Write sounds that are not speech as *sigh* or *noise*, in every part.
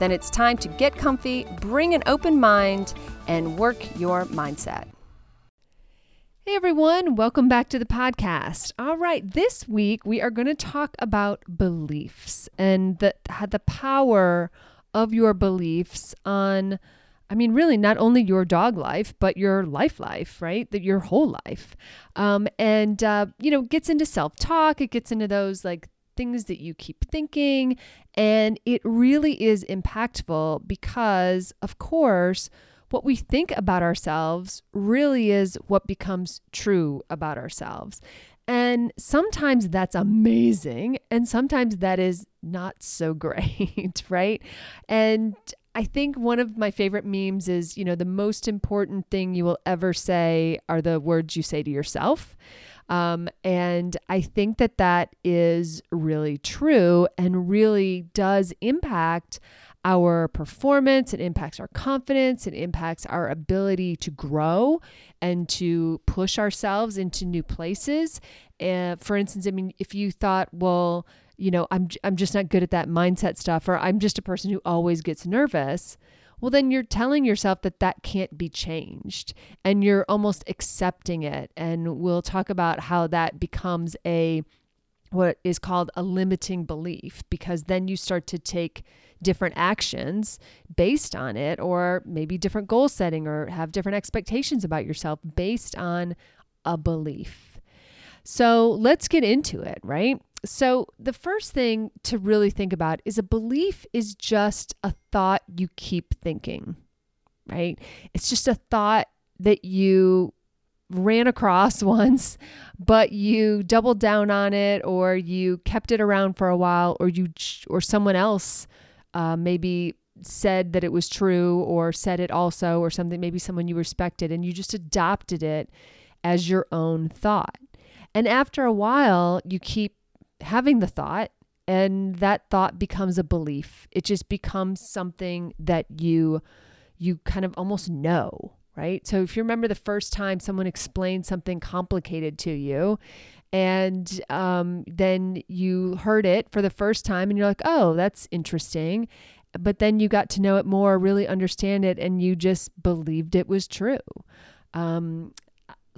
then it's time to get comfy, bring an open mind, and work your mindset. Hey everyone, welcome back to the podcast. All right, this week we are going to talk about beliefs and the the power of your beliefs on I mean, really, not only your dog life, but your life life, right? That your whole life. Um, and, uh, you know, gets into self talk. It gets into those like things that you keep thinking. And it really is impactful because, of course, what we think about ourselves really is what becomes true about ourselves. And sometimes that's amazing, and sometimes that is not so *laughs* great, right? And I think one of my favorite memes is, you know, the most important thing you will ever say are the words you say to yourself. Um, and I think that that is really true and really does impact our performance, it impacts our confidence, it impacts our ability to grow and to push ourselves into new places. And for instance, I mean, if you thought, well, you know, I'm I'm just not good at that mindset stuff or I'm just a person who always gets nervous, well then you're telling yourself that that can't be changed and you're almost accepting it. And we'll talk about how that becomes a what is called a limiting belief because then you start to take different actions based on it or maybe different goal setting or have different expectations about yourself based on a belief. So let's get into it, right? So, the first thing to really think about is a belief is just a thought you keep thinking, right? It's just a thought that you ran across *laughs* once, but you doubled down on it, or you kept it around for a while, or you or someone else uh, maybe said that it was true, or said it also, or something. Maybe someone you respected, and you just adopted it as your own thought. And after a while, you keep having the thought and that thought becomes a belief. It just becomes something that you you kind of almost know, right? So if you remember the first time someone explained something complicated to you, and um, then you heard it for the first time, and you're like, "Oh, that's interesting," but then you got to know it more, really understand it, and you just believed it was true. Um,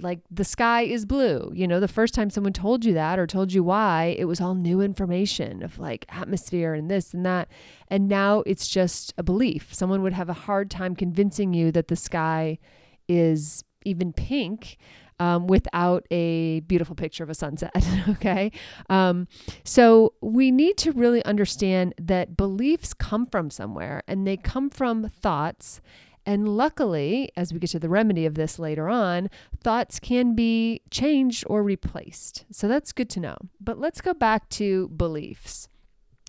like the sky is blue. You know, the first time someone told you that or told you why, it was all new information of like atmosphere and this and that. And now it's just a belief. Someone would have a hard time convincing you that the sky is even pink um, without a beautiful picture of a sunset. *laughs* okay. Um, so we need to really understand that beliefs come from somewhere and they come from thoughts and luckily, as we get to the remedy of this later on, thoughts can be changed or replaced. So that's good to know. But let's go back to beliefs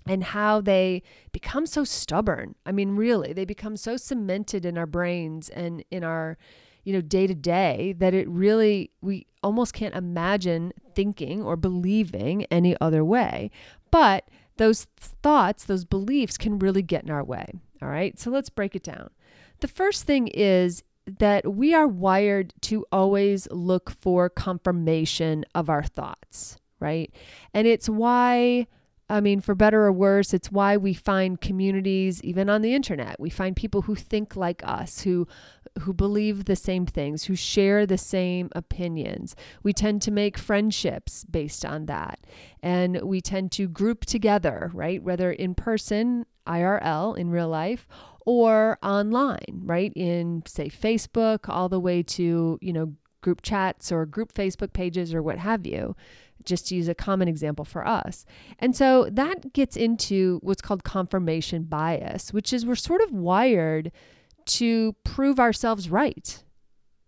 and how they become so stubborn. I mean, really, they become so cemented in our brains and in our you know day to day that it really we almost can't imagine thinking or believing any other way but those thoughts those beliefs can really get in our way all right so let's break it down the first thing is that we are wired to always look for confirmation of our thoughts, right? And it's why, I mean, for better or worse, it's why we find communities, even on the internet. We find people who think like us, who who believe the same things, who share the same opinions. We tend to make friendships based on that. And we tend to group together, right? Whether in person, IRL, in real life, or online, right? In say Facebook, all the way to, you know, group chats or group Facebook pages or what have you, just to use a common example for us. And so that gets into what's called confirmation bias, which is we're sort of wired to prove ourselves right.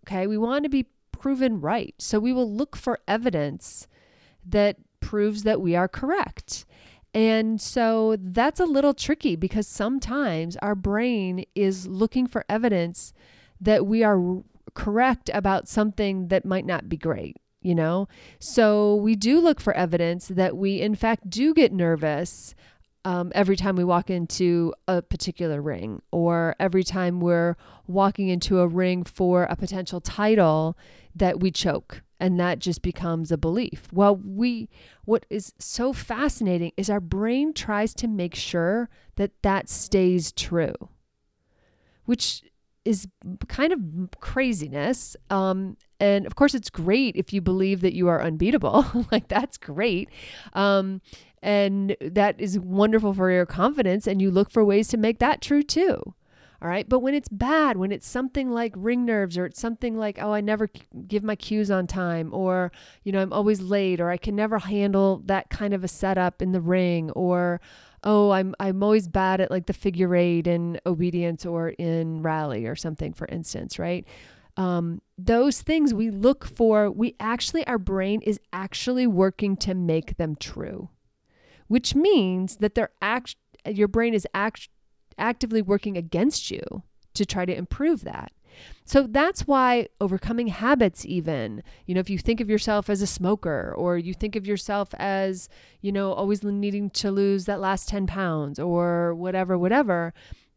Okay. We want to be proven right. So we will look for evidence that proves that we are correct. And so that's a little tricky because sometimes our brain is looking for evidence that we are correct about something that might not be great, you know? So we do look for evidence that we, in fact, do get nervous um, every time we walk into a particular ring, or every time we're walking into a ring for a potential title that we choke, and that just becomes a belief. Well, we what is so fascinating is our brain tries to make sure that that stays true, which is kind of craziness. Um, and of course, it's great if you believe that you are unbeatable. *laughs* like that's great. Um, and that is wonderful for your confidence. And you look for ways to make that true too. All right. But when it's bad, when it's something like ring nerves or it's something like, oh, I never give my cues on time or, you know, I'm always late or I can never handle that kind of a setup in the ring or, oh, I'm, I'm always bad at like the figure eight in obedience or in rally or something, for instance, right? Um, those things we look for, we actually, our brain is actually working to make them true which means that they're act- your brain is act- actively working against you to try to improve that. So that's why overcoming habits, even, you know, if you think of yourself as a smoker or you think of yourself as, you know, always needing to lose that last 10 pounds or whatever, whatever,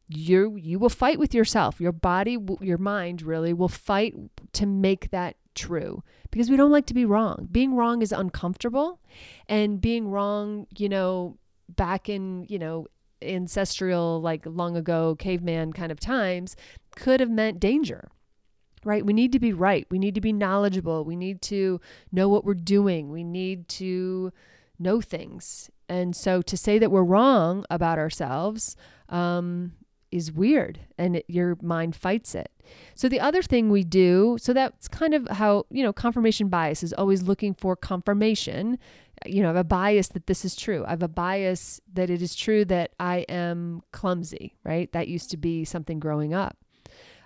you you will fight with yourself. Your body, your mind really will fight to make that true because we don't like to be wrong. Being wrong is uncomfortable, and being wrong, you know, back in, you know, ancestral, like long ago caveman kind of times, could have meant danger. Right? We need to be right. We need to be knowledgeable. We need to know what we're doing. We need to know things. And so to say that we're wrong about ourselves, um, is weird and it, your mind fights it. So the other thing we do, so that's kind of how, you know, confirmation bias is always looking for confirmation. You know, I have a bias that this is true. I have a bias that it is true that I am clumsy, right? That used to be something growing up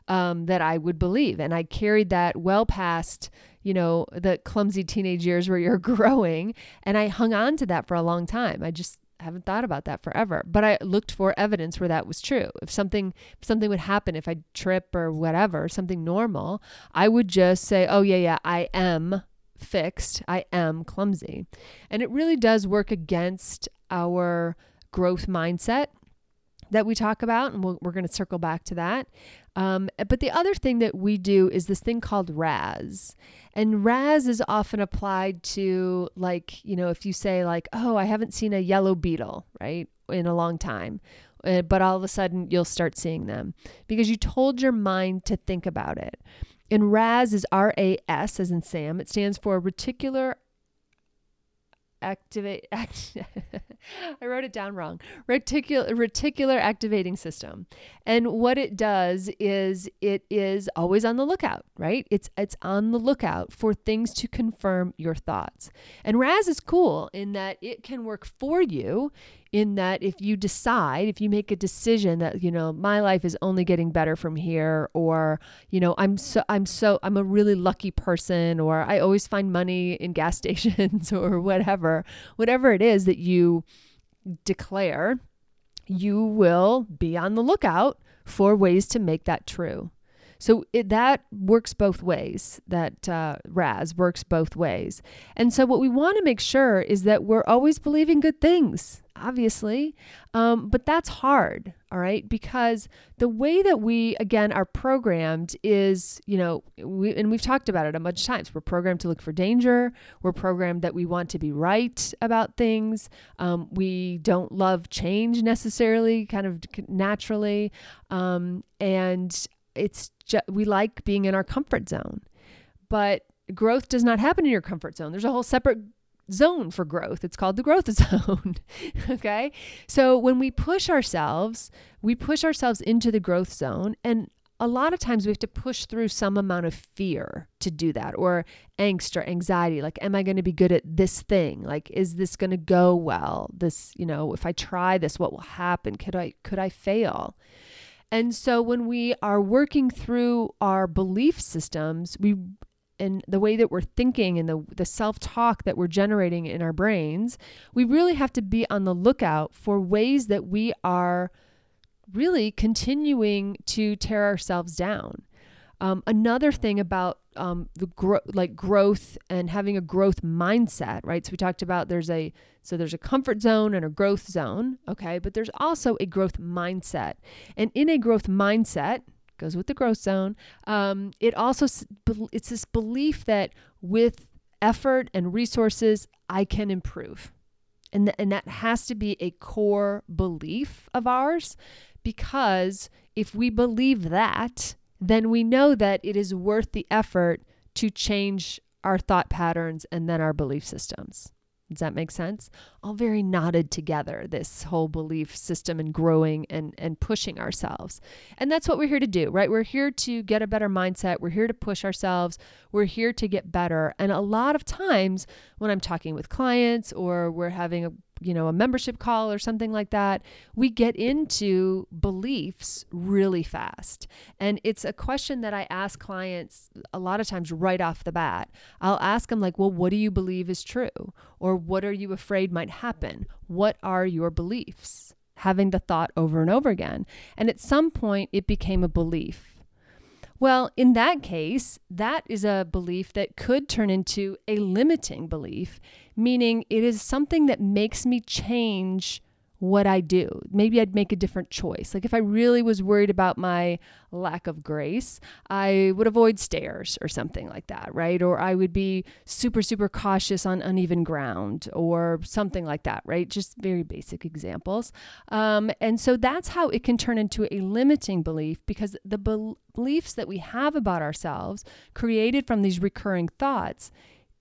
um, that I would believe. And I carried that well past, you know, the clumsy teenage years where you're *laughs* growing. And I hung on to that for a long time. I just haven't thought about that forever, but I looked for evidence where that was true. If something if something would happen if I trip or whatever, something normal, I would just say, "Oh yeah, yeah, I am fixed. I am clumsy." And it really does work against our growth mindset that we talk about, and we we are going to circle back to that. Um, but the other thing that we do is this thing called RAS. And RAS is often applied to, like, you know, if you say, like, oh, I haven't seen a yellow beetle, right, in a long time. Uh, but all of a sudden you'll start seeing them because you told your mind to think about it. And RAS is R A S as in Sam. It stands for reticular activate act, *laughs* I wrote it down wrong. Reticular reticular activating system. And what it does is it is always on the lookout, right? It's it's on the lookout for things to confirm your thoughts. And RAS is cool in that it can work for you in that if you decide, if you make a decision that, you know, my life is only getting better from here or, you know, I'm so I'm so I'm a really lucky person or I always find money in gas *laughs* stations or whatever, whatever it is that you declare, you will be on the lookout for ways to make that true. So it, that works both ways. That uh, RAS works both ways. And so what we want to make sure is that we're always believing good things, obviously. Um, but that's hard, all right? Because the way that we, again, are programmed is, you know, we, and we've talked about it a bunch of times. We're programmed to look for danger. We're programmed that we want to be right about things. Um, we don't love change necessarily, kind of naturally. Um, and it's just, we like being in our comfort zone. But growth does not happen in your comfort zone. There's a whole separate zone for growth. It's called the growth *laughs* zone. okay? So when we push ourselves, we push ourselves into the growth zone and a lot of times we have to push through some amount of fear to do that or angst or anxiety like am i going to be good at this thing like is this going to go well this you know if i try this what will happen could i could i fail and so when we are working through our belief systems, we and the way that we're thinking and the, the self talk that we're generating in our brains, we really have to be on the lookout for ways that we are really continuing to tear ourselves down. Um, another thing about um, the gro- like growth and having a growth mindset, right? So we talked about there's a so there's a comfort zone and a growth zone, okay, but there's also a growth mindset, and in a growth mindset goes with the growth zone. Um, it also it's this belief that with effort and resources, I can improve, and th- and that has to be a core belief of ours, because if we believe that then we know that it is worth the effort to change our thought patterns and then our belief systems. Does that make sense? All very knotted together, this whole belief system and growing and, and pushing ourselves. And that's what we're here to do, right? We're here to get a better mindset. We're here to push ourselves. We're here to get better. And a lot of times when I'm talking with clients or we're having a you know, a membership call or something like that, we get into beliefs really fast. And it's a question that I ask clients a lot of times right off the bat. I'll ask them, like, well, what do you believe is true? Or what are you afraid might happen? What are your beliefs? Having the thought over and over again. And at some point, it became a belief well, in that case, that is a belief that could turn into a limiting belief, meaning it is something that makes me change what I do. Maybe I'd make a different choice. Like if I really was worried about my lack of grace, I would avoid stairs or something like that, right? Or I would be super, super cautious on uneven ground or something like that, right? Just very basic examples. Um, and so that's how it can turn into a limiting belief because the be- beliefs that we have about ourselves, created from these recurring thoughts,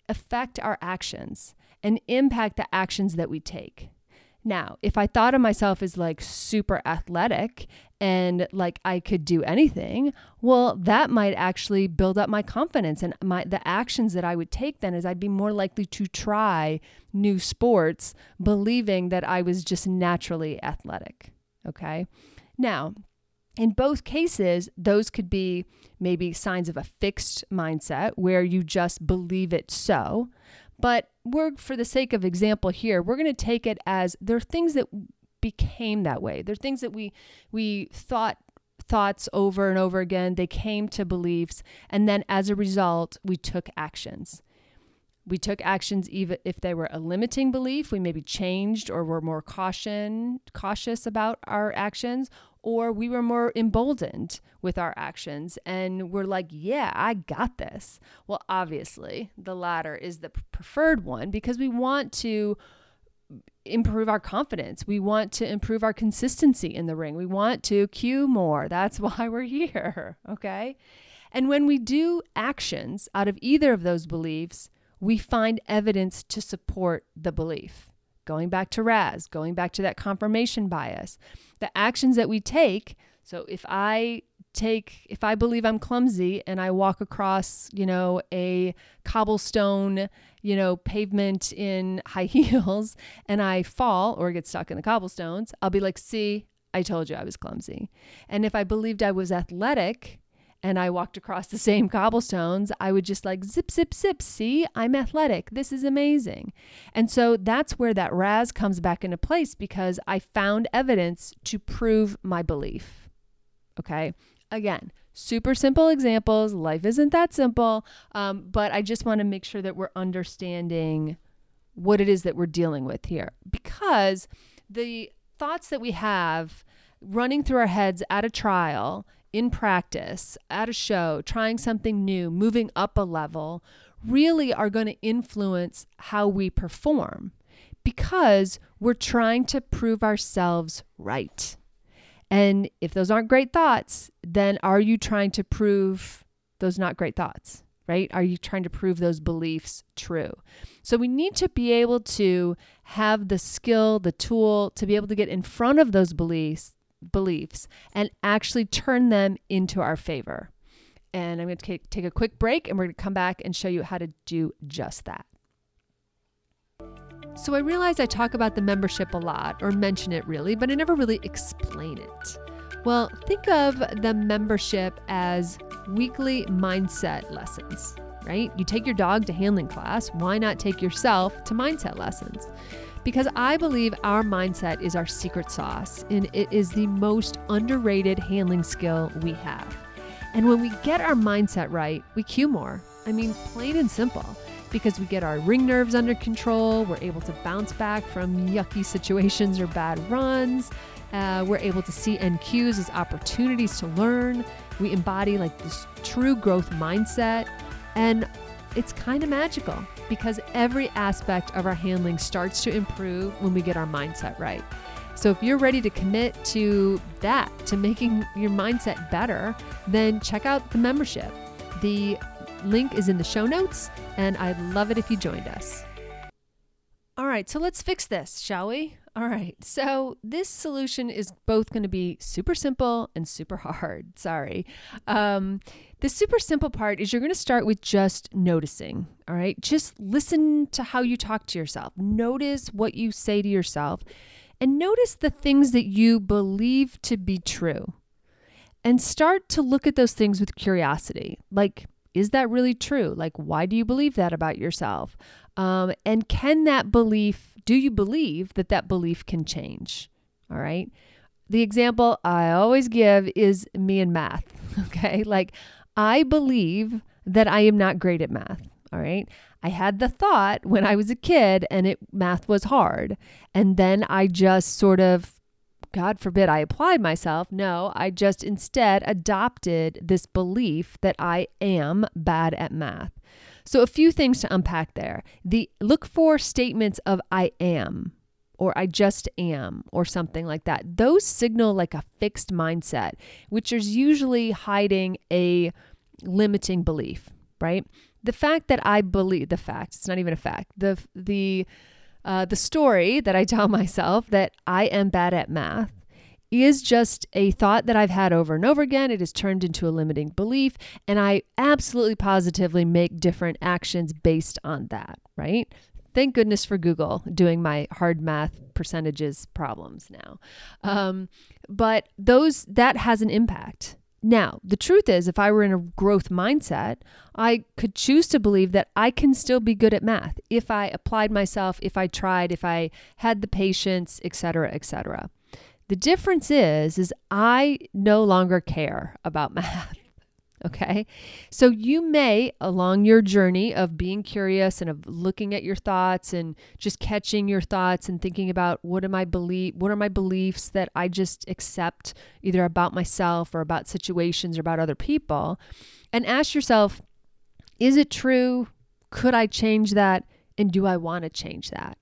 affect our actions and impact the actions that we take. Now, if I thought of myself as like super athletic and like I could do anything, well, that might actually build up my confidence and my the actions that I would take then is I'd be more likely to try new sports believing that I was just naturally athletic. Okay? Now, in both cases, those could be maybe signs of a fixed mindset where you just believe it so. But we're, for the sake of example here, we're going to take it as there are things that became that way. There are things that we we thought thoughts over and over again. They came to beliefs, and then as a result, we took actions. We took actions even if they were a limiting belief. We maybe changed or were more caution cautious about our actions, or we were more emboldened with our actions and we're like, yeah, I got this. Well, obviously, the latter is the preferred one because we want to improve our confidence. We want to improve our consistency in the ring. We want to Q more. That's *laughs* why we're here. Okay. And when we do actions out of either of those beliefs, we find evidence to support the belief. Going back to RAS, going back to that confirmation bias, the actions that we take. So if I take if I believe I'm clumsy and I walk across, you know, a cobblestone, you know, pavement in high *laughs* heels and I fall or get stuck in the cobblestones, I'll be like, "See, I told you I was clumsy." And if I believed I was athletic, and I walked across the same cobblestones, I would just like zip, zip, zip. See, I'm athletic. This is amazing. And so that's where that RAS comes back into place because I found evidence to prove my belief. Okay. Again, super simple examples. Life isn't that simple. Um, but I just want to make sure that we're understanding what it is that we're dealing with here because the thoughts that we have running through our heads at a trial in practice, at a show, trying something new, moving up a level, really are going to influence how we perform because we're trying to prove ourselves right. And if those aren't great thoughts, then are you trying to prove those not great thoughts? Right? Are you trying to prove those beliefs true? So we need to be able to have the skill, the tool to be able to get in front of those beliefs beliefs and actually turn them into our favor. And I'm going to take, a quick break and we're going to come back and show you how to do just that. So I realize I talk about the membership a lot or mention it really, but I never really explain it. Well, think of the membership as weekly mindset lessons. right? You take your dog to handling class, why not take yourself to mindset lessons? Because I believe our mindset is our secret sauce and it is the most underrated handling skill we have. And when we get our mindset right, we Q more. I mean, plain and simple because we get our ring nerves under control. We're able to bounce back from yucky situations or bad runs. Uh, we're able to see NQs as opportunities to learn. We embody like this true growth mindset. And it's kind of magical because every aspect of our handling starts to improve when we get our mindset right. So if you're ready to commit to that, to making your mindset better, then check out the membership. The link is in the show notes, and I'd love it if you joined us. All right, so let's fix this, shall we? All right, so this solution is both going to be super simple and super *laughs* hard. Sorry. Um, the super simple part is you're going to start with just noticing. All right, just listen to how you talk to yourself, notice what you say to yourself, and notice the things that you believe to be true. And start to look at those things with curiosity. Like, is that really true? Like, why do you believe that about yourself? Um, and can that belief, do you believe that that belief can change? All right. The example I always give is me and math. *laughs* Okay. Like, I believe that I am not great at math. All right. I had the thought when I was a kid and it math was hard. And then I just sort of God forbid I applied myself. No, I just instead adopted this belief that I am bad at math. So a few things to unpack there. The look for statements of I am or I just am or something like that. Those signal like a fixed mindset, which is usually hiding a limiting belief, right? The fact that I believe the fact, it's not even a fact. The the uh, the story that I tell *laughs* myself that I am bad at math is just a thought that I've had over and over again. It has turned into a limiting belief, and I absolutely positively make different actions based on that, right? Thank goodness for Google doing my hard math percentages problems now. Um, but those that has an impact. Now, the truth is, if I were in a growth mindset, I could choose to believe that I can still be good at math if I applied myself, if I tried, if I had the patience, etc., etc. The difference is, is I no longer care about *laughs* math. Okay. So you may, along your journey of being curious and of looking at your thoughts and just catching your thoughts and thinking about what am I believe, what are my beliefs that I just accept either about myself or about situations or about other people, and ask yourself, is it true? Could I change that? And do I want to change that?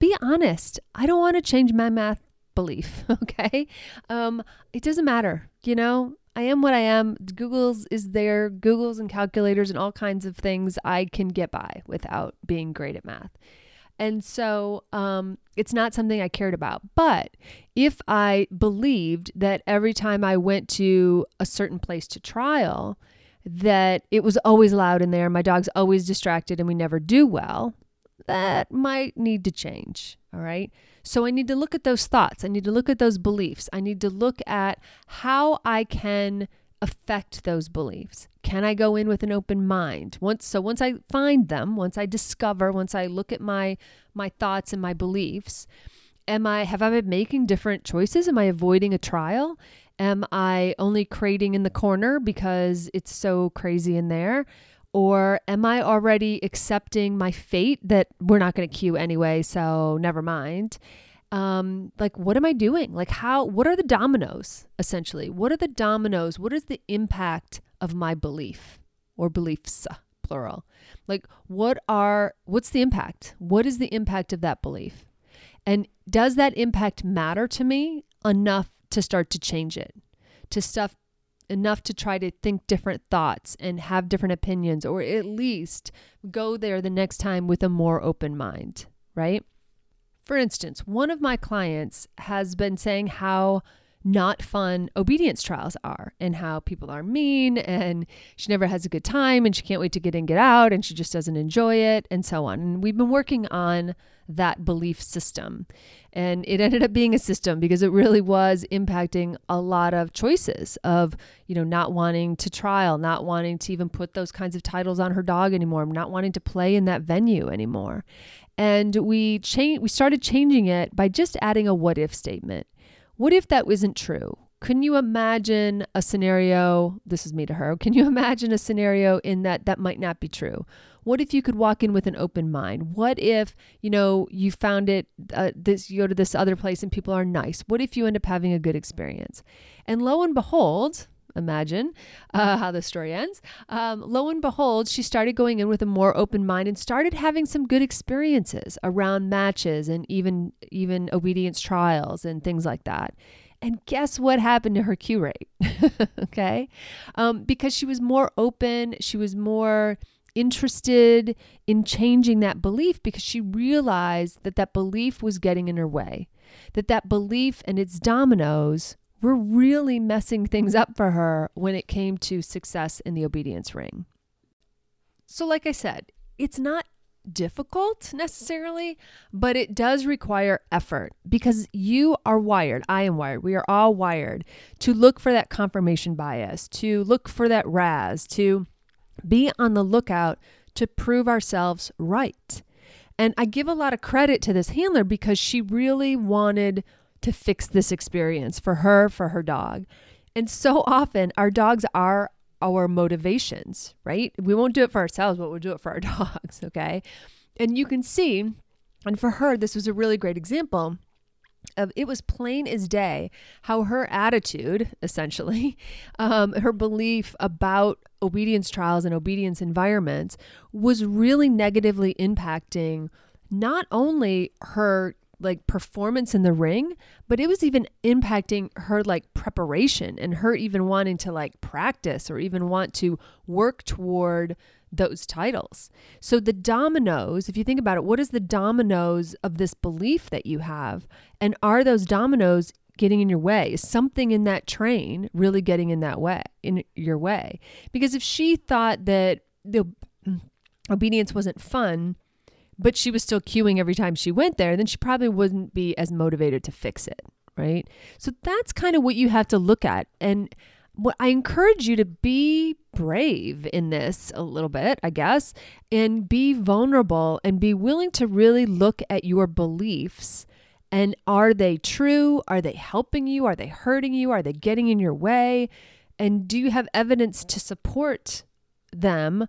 Be honest. I don't want to change my math belief. *laughs* Okay. Um, it doesn't matter. You know, I am what I am. Google's is there, Google's and calculators and all kinds of things I can get by without being great at math. And so um, it's not something I cared about. But if I believed that every time I went to a certain place to trial, that it was always loud in there, my dog's always distracted, and we never do well, that might need to change. All right. So I need to look at those thoughts. I need to look at those beliefs. I need to look at how I can affect those beliefs. Can I go in with an open mind? Once so once I find them, once I discover, once I look at my my thoughts and my beliefs, am I have I been making different choices? Am I avoiding a trial? Am I only crating in the corner because it's so crazy in there? Or am I already accepting my fate that we're not going to Q anyway, so never mind? Um, like, what am I doing? Like, how, what are the dominoes essentially? What are the dominoes? What is the impact of my belief or beliefs, plural? Like, what are, what's the impact? What is the impact of that belief? And does that impact matter to me enough to start to change it? To stuff enough to try to think different thoughts and have different opinions, or at least go there the next time with a more open mind, right? For instance, one of my clients has been saying how not fun obedience trials are and how people are mean and she never has a good time and she can't wait to get in, get out, and she just doesn't enjoy it and so on. And we've been working on that belief system. And it ended up being a system because it really was impacting a lot of choices of, you know, not wanting to trial, not wanting to even put those kinds of titles on her dog anymore, not wanting to play in that venue anymore. And we changed we started changing it by just adding a what if statement. What if that wasn't true? Can you imagine a scenario? This is me to her. Can you imagine a scenario in that that might not be true? What if you could walk in with an open mind? What if, you know, you found it, uh, this, you go to this other place and people are nice? What if you end up having a good experience? And lo and behold, imagine uh, how the story ends. Um, lo and behold, she started going in with a more open mind and started having some good experiences around matches and even even obedience trials and things like that. And guess what happened to her Q rate? *laughs* okay, um, because she was more open, she was more interested in changing that belief because she realized that that belief was getting in her way, that that belief and its dominoes were really messing things up for her when it came to success in the obedience ring. So, like I said, it's not difficult necessarily, but it does require effort because you are wired. I am wired. We are all wired to look for that confirmation bias, to look for that RAS, to be on the lookout to prove ourselves right. And I give a lot of credit to this handler because she really wanted to fix this experience for her, for her dog. And so often our dogs are our motivations, right? We won't do it for ourselves, but we'll do it for our *laughs* dogs, okay? And you can see, and for her, this was a really great example of it was plain as day how her attitude, essentially, *laughs* um, her belief about obedience trials and obedience environments was really negatively impacting not only her like performance in the ring, but it was even impacting her like preparation and her even wanting to like practice or even want to work toward those titles. So the dominoes, if you think about it, what is the dominoes of this belief that you have? And are those dominoes getting in your way? Is something in that train really getting in that way, in your way? Because if she thought that the obedience wasn't fun, but she was still queuing every time she went there, then she probably wouldn't be as motivated to fix it, right? So that's kind of what you have to look at. And what I encourage you to be brave in this a little bit, I guess, and be vulnerable and be willing to really look at your beliefs and are they true? Are they helping you? Are they hurting you? Are they getting in your way? And do you have evidence to support them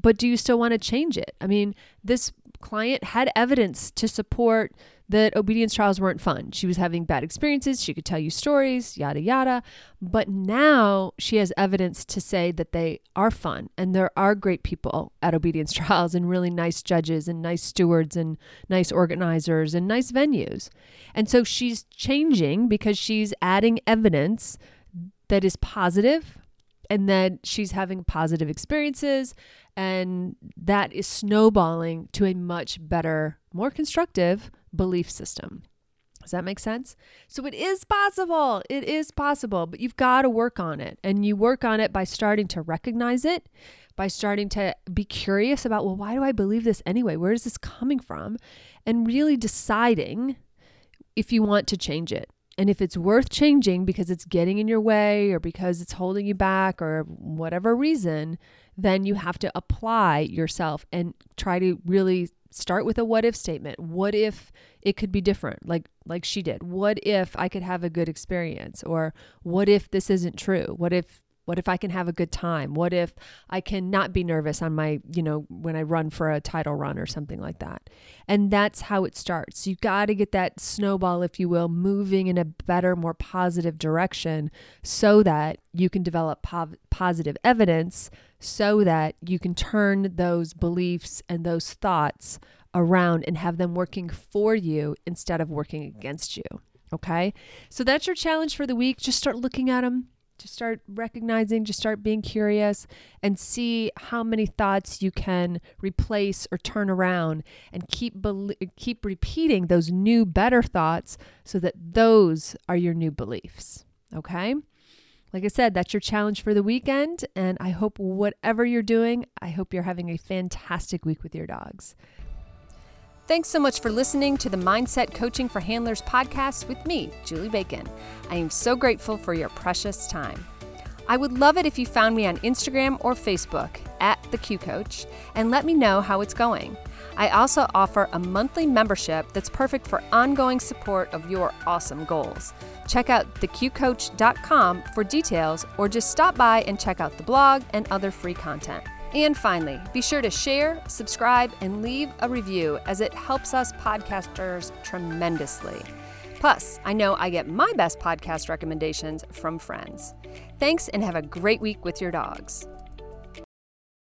but do you still want to change it? I mean, this client had evidence to support that obedience trials weren't fun. She was having bad experiences. She could tell you stories, yada, yada. But now she has evidence to say that they are fun and there are great people at obedience *laughs* trials and really nice judges and nice stewards and nice organizers and nice venues. And so she's changing because she's adding evidence that is positive and then she's having positive experiences and that is snowballing to a much better, more constructive belief system. Does that make sense? So it is possible. It is possible, but you've got to work on it. And you work on it by starting to recognize it, by starting to be curious about, well, why do I believe this anyway? Where is this coming from? And really deciding if you want to change it. And if it's worth changing because it's getting in your way or because it's holding you back or whatever reason, then you have to apply yourself and try to really start with a what if statement. What if it could be different like like she did? What if I could have a good experience or what if this isn't true? What if what if I can have a good time? What if I can not be nervous on my, you know, when I run for a title run or something like that? And that's how it starts. You got to get that snowball, if you will, moving in a better, more positive direction so that you can develop po- positive evidence so that you can turn those beliefs and those thoughts around and have them working for you instead of working against you. Okay. So that's your challenge for the week. Just start looking at them Just start recognizing, just start being curious and see how many thoughts you can replace or turn around and keep be- keep repeating those new better thoughts so that those are your new beliefs. Okay? Like I said, that's your challenge for the weekend and I hope whatever you're doing, I hope you're having a fantastic week with your dogs. Thanks so much for listening to the Mindset Coaching for Handlers podcast with me, Julie Bacon. I am so grateful for your precious time. I would love it if you found me on Instagram or Facebook at the Q Coach and let me know how it's going. I also offer a monthly membership that's perfect for ongoing support of your awesome goals. Check out theqcoach.com for details or just stop by and check out the blog and other free content. And finally, be sure to share, subscribe, and leave a review as it helps us podcasters tremendously. Plus, I know I get my best podcast recommendations from friends. Thanks and have a great week with your dogs.